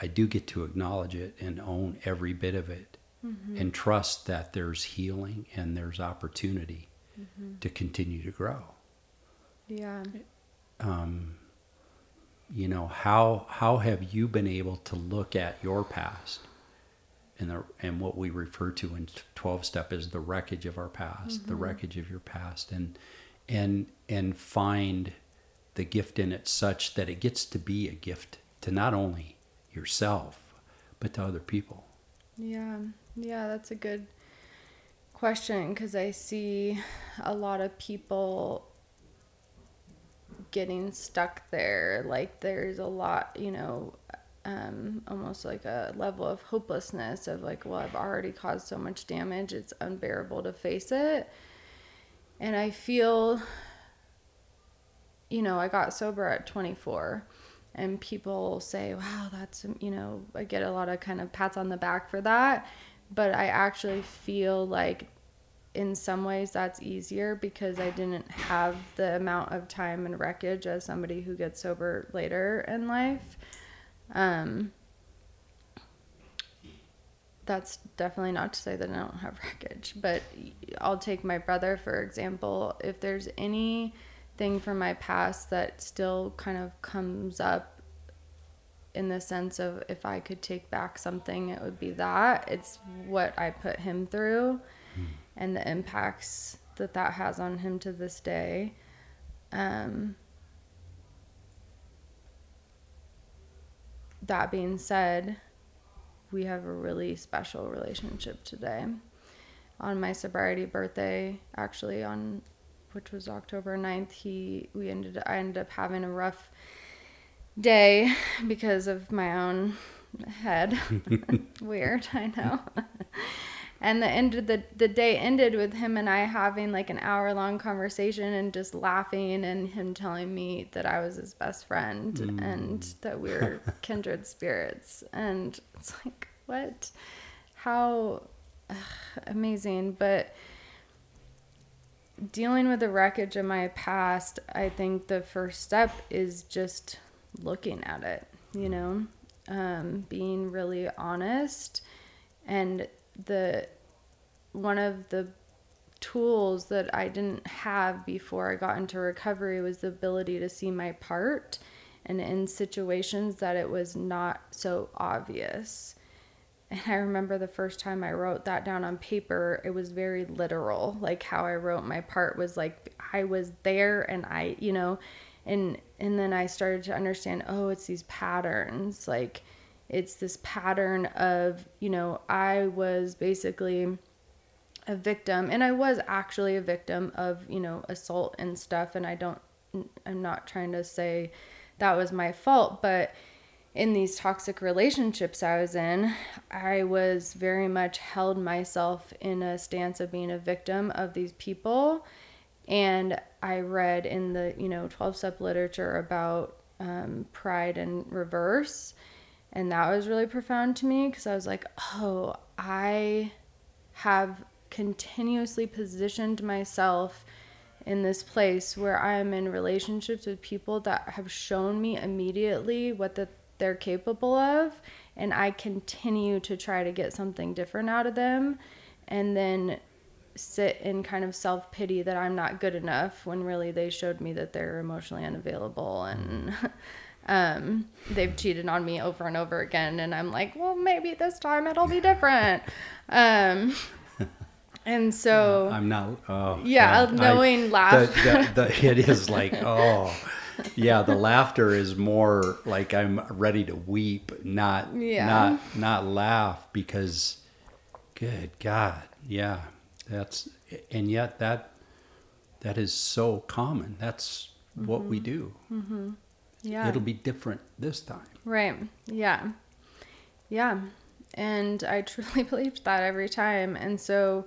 I do get to acknowledge it and own every bit of it Mm-hmm. and trust that there's healing and there's opportunity mm-hmm. to continue to grow. Yeah. um, you know how how have you been able to look at your past and the and what we refer to in 12 step as the wreckage of our past the mm-hmm. wreckage of your past and and and find the gift in it such that it gets to be a gift to not only yourself but to other people. Yeah, yeah, that's a good question because I see a lot of people getting stuck there. Like, there's a lot, you know, um, almost like a level of hopelessness of like, well, I've already caused so much damage, it's unbearable to face it. And I feel, you know, I got sober at 24 and people say, wow, that's, you know, I get a lot of kind of pats on the back for that. But I actually feel like in some ways that's easier because I didn't have the amount of time and wreckage as somebody who gets sober later in life. Um, that's definitely not to say that I don't have wreckage, but I'll take my brother for example. If there's anything from my past that still kind of comes up in the sense of if I could take back something, it would be that. It's what I put him through mm. and the impacts that that has on him to this day. Um, that being said, we have a really special relationship today. On my sobriety birthday, actually on which was October 9th, he we ended I ended up having a rough day because of my own head. (laughs) Weird, I know. and the end of the the day ended with him and I having like an hour long conversation and just laughing and him telling me that I was his best friend mm. and that we are (laughs) kindred spirits and it's like what how ugh, amazing but dealing with the wreckage of my past I think the first step is just looking at it you know um, being really honest and the one of the tools that I didn't have before I got into recovery was the ability to see my part and in situations that it was not so obvious. And I remember the first time I wrote that down on paper, it was very literal. Like how I wrote my part was like I was there and I, you know, and and then I started to understand, oh, it's these patterns. Like it's this pattern of, you know, I was basically a victim and I was actually a victim of, you know, assault and stuff and I don't I'm not trying to say that was my fault, but in these toxic relationships I was in, I was very much held myself in a stance of being a victim of these people. And I read in the, you know, 12 step literature about um, pride and reverse. And that was really profound to me because I was like, oh, I have continuously positioned myself in this place where I'm in relationships with people that have shown me immediately what the, they're capable of. And I continue to try to get something different out of them. And then sit in kind of self pity that I'm not good enough when really they showed me that they're emotionally unavailable and (laughs) um, they've cheated on me over and over again. And I'm like, well, maybe this time it'll be different. Um, (laughs) and so I'm not. Oh, yeah, God. knowing I, laugh. The, the, the, (laughs) it is like oh, yeah. The laughter is more like I'm ready to weep, not yeah. not not laugh because, good God, yeah, that's and yet that that is so common. That's mm-hmm. what we mm-hmm. do. Mm-hmm. Yeah, it'll be different this time. Right. Yeah. Yeah. And I (laughs) truly believed that every time. And so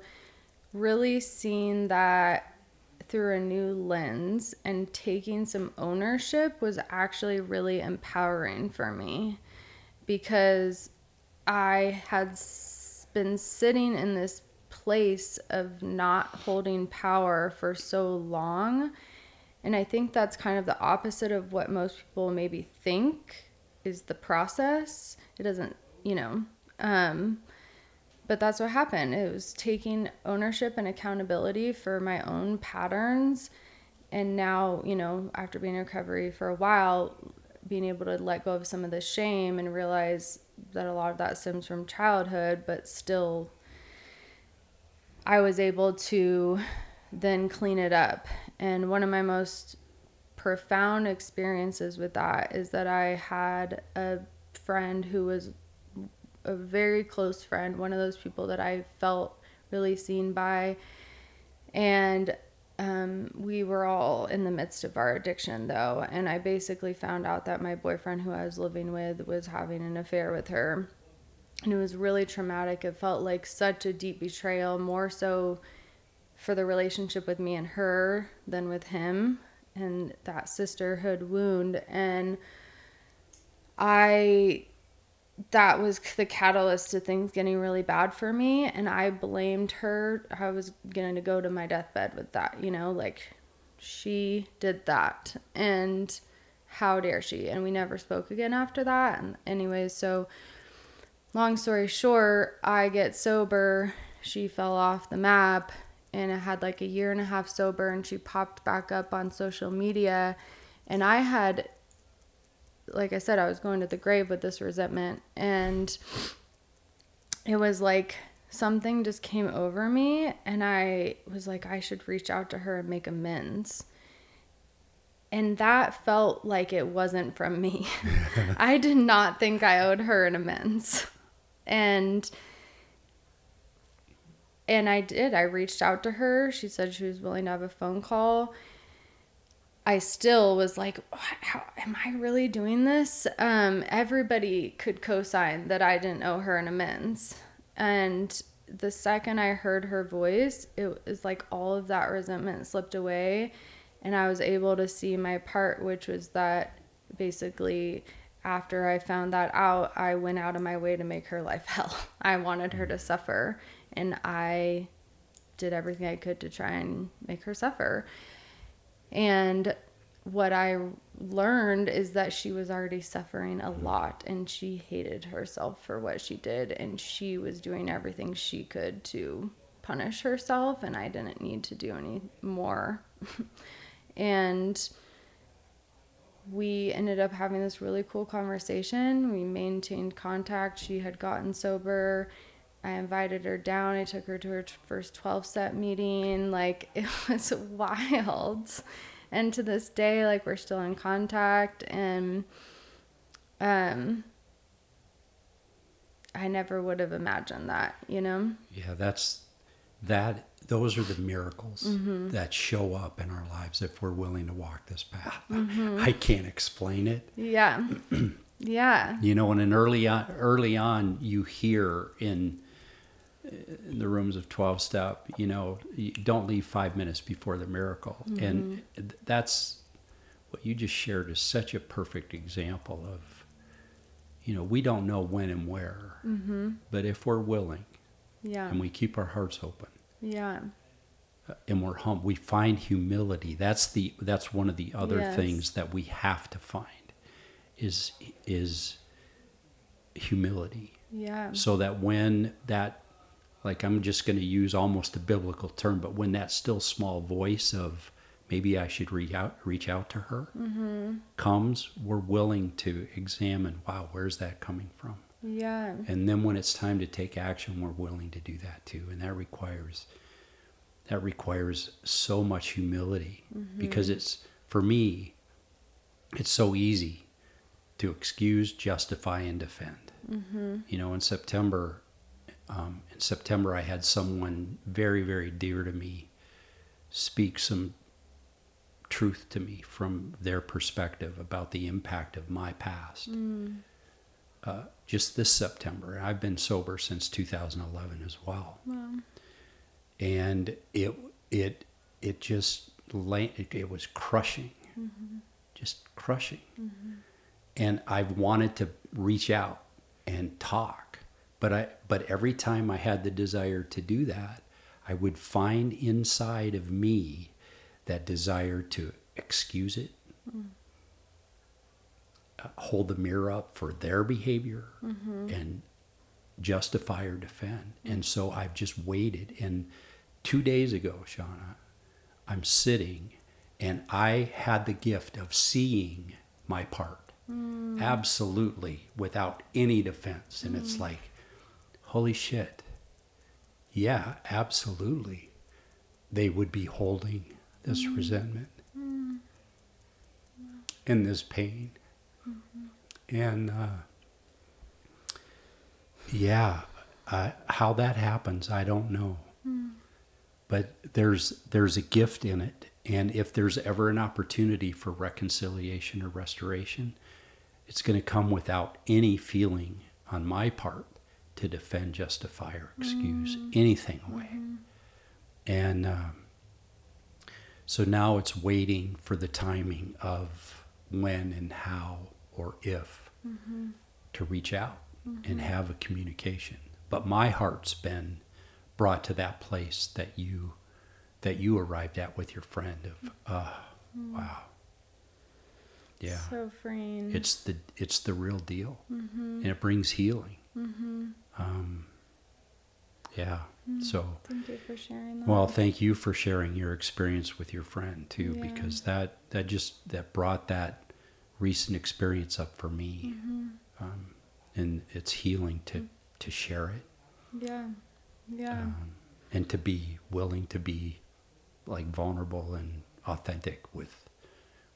really seeing that through a new lens and taking some ownership was actually really empowering for me because I had been sitting in this place of not holding power for so long. And I think that's kind of the opposite of what most people maybe think is the process. It doesn't, you know, um, but that's what happened. It was taking ownership and accountability for my own patterns. And now, you know, after being in recovery for a while, being able to let go of some of the shame and realize that a lot of that stems from childhood, but still, I was able to then clean it up. And one of my most profound experiences with that is that I had a friend who was a very close friend, one of those people that I felt really seen by. And um, we were all in the midst of our addiction, though. And I basically found out that my boyfriend, who I was living with, was having an affair with her. And it was really traumatic. It felt like such a deep betrayal, more so for the relationship with me and her than with him and that sisterhood wound. And I that was the catalyst to things getting really bad for me. And i blamed her. I was going to go to my deathbed with that you know like she did that. And how dare she? And we never spoke again after that. And anyways so long story short i get sober she fell off the map and i had like a year and a half sober and she popped back up on social media and i had like I said, I was going to the grave with this resentment. And it was like something just came over me. And I was like, I should reach out to her and make amends. And that felt like it wasn't from me. (laughs) I did not think I owed her an amends. And and I did. I reached out to her. She said she was willing to have a phone call I still was like, how, am I really doing this? Um, everybody could co-sign that I didn't owe her an amends. And the second I heard her voice, it was like all of that resentment slipped away. And I was able to see my part, which was that basically after I found that out, I went out of my way to make her life (laughs) hell. I wanted her to suffer. And I did everything I could to try and make her suffer. And what I learned is that she was already suffering a lot and she hated herself for what she did and she was doing everything she could to punish herself and I didn't need to do any more. (laughs) and we ended up having this really cool conversation. We maintained contact. She had gotten sober. I invited her down. I took her to her first 12 step meeting. Like, (laughs) it was wild and to this day like we're still in contact and um I never would have imagined that, you know? Yeah, that's that those are the miracles mm-hmm. that show up in our lives if we're willing to walk this path. Mm-hmm. I can't explain it. Yeah. (clears throat) yeah. You know, and in early on early on you hear in in the rooms of 12 step you know you don't leave five minutes before the miracle mm-hmm. and that's what you just shared is such a perfect example of you know we don't know when and where mm-hmm. but if we're willing yeah and we keep our hearts open yeah uh, and we're hum we find humility that's the that's one of the other yes. things that we have to find is is humility yeah so that when that like I'm just going to use almost a biblical term, but when that still small voice of maybe I should reach out, reach out to her mm-hmm. comes, we're willing to examine, wow, where's that coming from? Yeah. And then when it's time to take action, we're willing to do that too. And that requires, that requires so much humility mm-hmm. because it's, for me, it's so easy to excuse, justify, and defend. Mm-hmm. You know, in September, um, in September, I had someone very, very dear to me speak some truth to me from their perspective about the impact of my past. Mm. Uh, just this September, I've been sober since 2011 as well, wow. and it it it just it, it was crushing, mm-hmm. just crushing, mm-hmm. and I've wanted to reach out and talk but I but every time I had the desire to do that, I would find inside of me that desire to excuse it, mm. Hold the mirror up for their behavior, mm-hmm. and justify or defend. Mm. And so I've just waited. And two days ago, Shawna, I'm sitting and I had the gift of seeing my part mm. absolutely without any defense. And it's mm. like, holy shit. Yeah, absolutely. they would be holding this resentment and this pain. And uh, yeah, uh, how that happens, I don't know. But there's there's a gift in it, and if there's ever an opportunity for reconciliation or restoration, it's going to come without any feeling on my part to defend, justify, or excuse anything away. And um, so now it's waiting for the timing of when and how or if to reach out and mm-hmm. have a communication. But my heart's been brought to that place that you that you arrived at with your friend of mm-hmm. uh wow. Mm. Yeah. So freeing. It's the it's the real deal, mm-hmm. and it brings healing. Um, yeah. Mm. So, Thank you for sharing that. well, thank you for sharing your experience with your friend too, Yeah. because that that just that brought that recent experience up for me, um, and it's healing to to share it yeah. Yeah. um, and to be willing to be like vulnerable and authentic with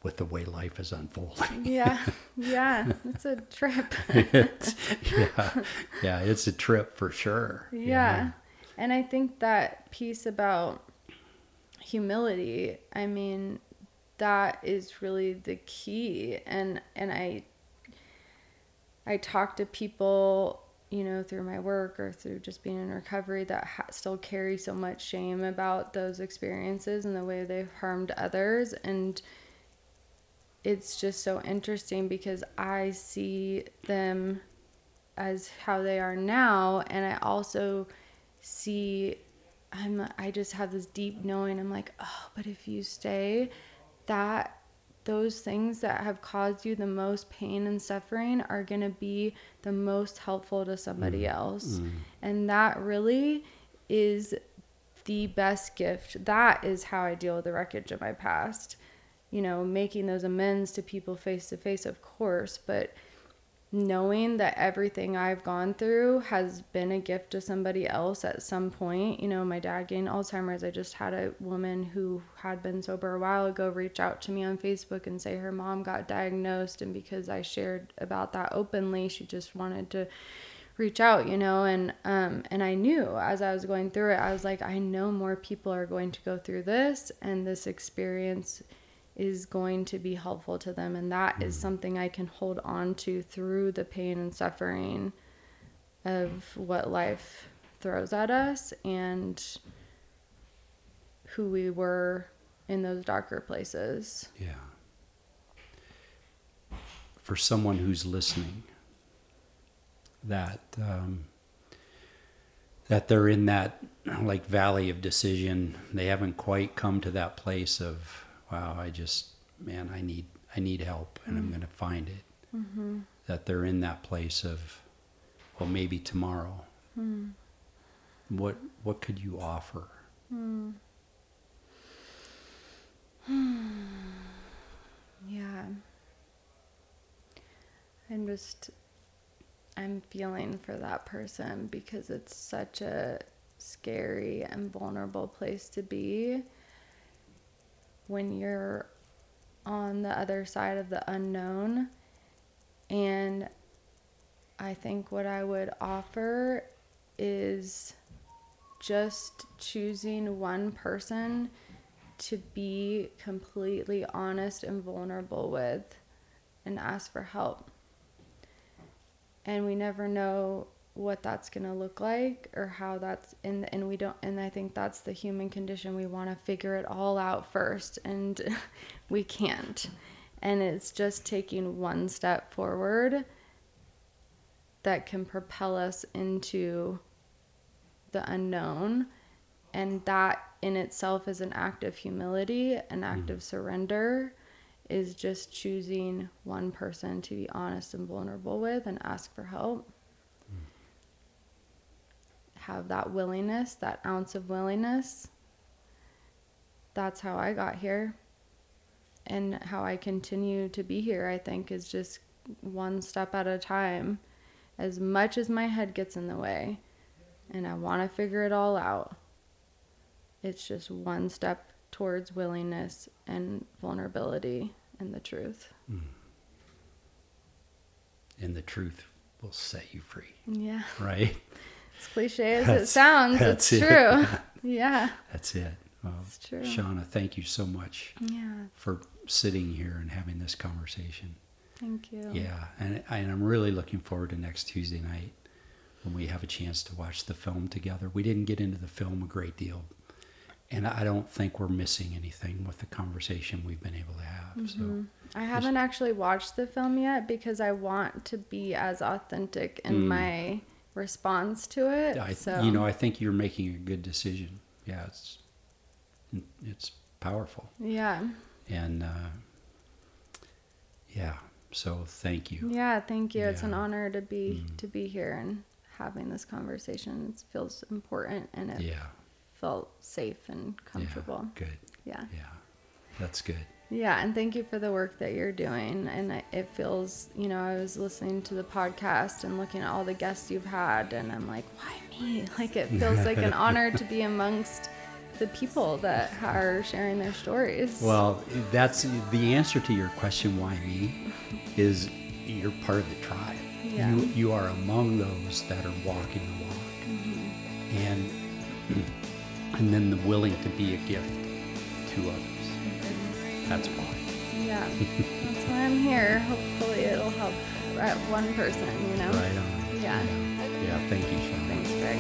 with the way life is unfolding. yeah. (laughs) Yeah. It's a trip. it's, (laughs) yeah, yeah, it's a trip for sure. Yeah. And I think that piece about humility, I mean, that is really the key. And and I I talk to people, you know, through my work or through just being in recovery that ha- still carry so much shame about those experiences and the way they've harmed others. And it's just so interesting because I see them as how they are now. And I also see I'm I just have this deep knowing. I'm like oh but if you stay that those things that have caused you the most pain and suffering are going to be the most helpful to somebody mm. else. Mm. And that really is the best gift. That is how I deal with the wreckage of my past. You know making those amends to people face to face of course but knowing that everything I've gone through has been a gift to somebody else at some point. You know, my dad gained Alzheimer's. I just had a woman who had been sober a while ago reach out to me on Facebook and say her mom got diagnosed. And because I shared about that openly, she just wanted to reach out, you know, and um and I knew as I was going through it, I was like, I know more people are going to go through this and this experience is going to be helpful to them and that is something I can hold on to through the pain and suffering of what life throws at us and who we were in those darker places. Yeah. For someone who's listening, that um, that they're in that like valley of decision, they haven't quite come to that place of wow, I just man, I need I need help, and I'm mm-hmm. going to find it. Mm-hmm. That they're in that place of well, maybe tomorrow. Mm. What what could you offer? Hmm. (sighs) Yeah. I'm just I'm feeling for that person because it's such a scary and vulnerable place to be when you're on the other side of the unknown. And I think what I would offer is just choosing one person to be completely honest and vulnerable with and ask for help. And we never know what that's going to look like or how that's and and we don't and I think that's the human condition. We want to figure it all out first and (laughs) we can't. And it's just taking one step forward that can propel us into the unknown. And that in itself is an act of humility an act mm-hmm. of surrender is just choosing one person to be honest and vulnerable with and ask for help have that willingness that ounce of willingness that's how i got here and how i continue to be here i think is just one step at a time as much as my head gets in the way and I want to figure it all out. it's just one step towards willingness and vulnerability and the truth. Hmm. And the truth will set you free, Yeah. right? (laughs) As cliche as it sounds, it's it. true. (laughs) yeah. That's it. Well, It's true. Shawna, thank you so much Yeah. for sitting here and having this conversation. Thank you. Yeah, and, and I'm really looking forward to next Tuesday night when we have a chance to watch the film together. We didn't get into the film a great deal, and I don't think we're missing anything with the conversation we've been able to have. So, mm-hmm. I haven't actually watched the film yet because I want to be as authentic in mm. my response to it. I, so you know, I think you're making a good decision. Yeah, it's it's powerful, yeah. and uh, yeah. So thank you. Yeah, thank you. It's an honor to be to be here and having this conversation. It feels important and it Yeah, felt safe and comfortable. yeah, good. Yeah. Yeah, that's good. Yeah, and thank you for the work that you're doing. And it feels, you know, I was listening to the podcast and looking at all the guests you've had, and I'm like, why me? (laughs) Like, it feels like an honor to be amongst the people that are sharing their stories. Well, that's the answer to your question. Why me? Is you're part of the tribe. Yeah. You you are among those that are walking the walk, Mm-hmm. and (clears throat) and then the willing to be a gift to others. That's why. yeah, that's why I'm here. Hopefully, it'll help at one person, you know? Right on. Yeah. Yeah. Thank you, Sean. Thanks, Greg.